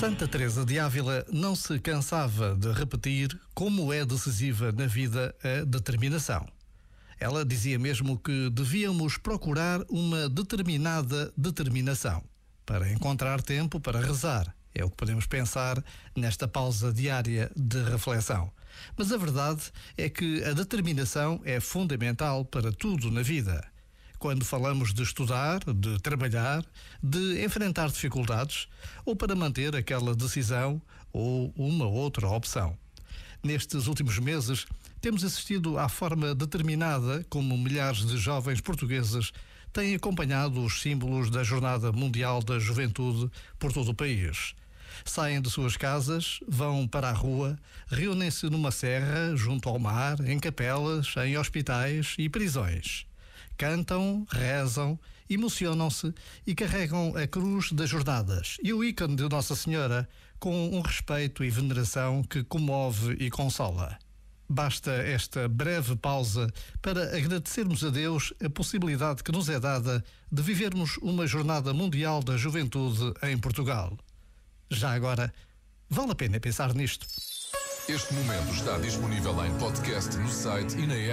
Santa Teresa de Ávila não se cansava de repetir como é decisiva na vida a determinação. Ela dizia mesmo que devíamos procurar uma determinada determinação para encontrar tempo para rezar. É o que podemos pensar nesta pausa diária de reflexão. Mas a verdade é que a determinação é fundamental para tudo na vida quando falamos de estudar, de trabalhar, de enfrentar dificuldades ou para manter aquela decisão ou uma outra opção. Nestes últimos meses, temos assistido à forma determinada como milhares de jovens portugueses têm acompanhado os símbolos da Jornada Mundial da Juventude por todo o país. Saem de suas casas, vão para a rua, reúnem-se numa serra, junto ao mar, em capelas, em hospitais e prisões cantam, rezam, emocionam-se e carregam a cruz das jornadas e o ícone de Nossa Senhora com um respeito e veneração que comove e consola. Basta esta breve pausa para agradecermos a Deus a possibilidade que nos é dada de vivermos uma Jornada Mundial da Juventude em Portugal. Já agora, vale a pena pensar nisto. Este momento está disponível em podcast no site e na app.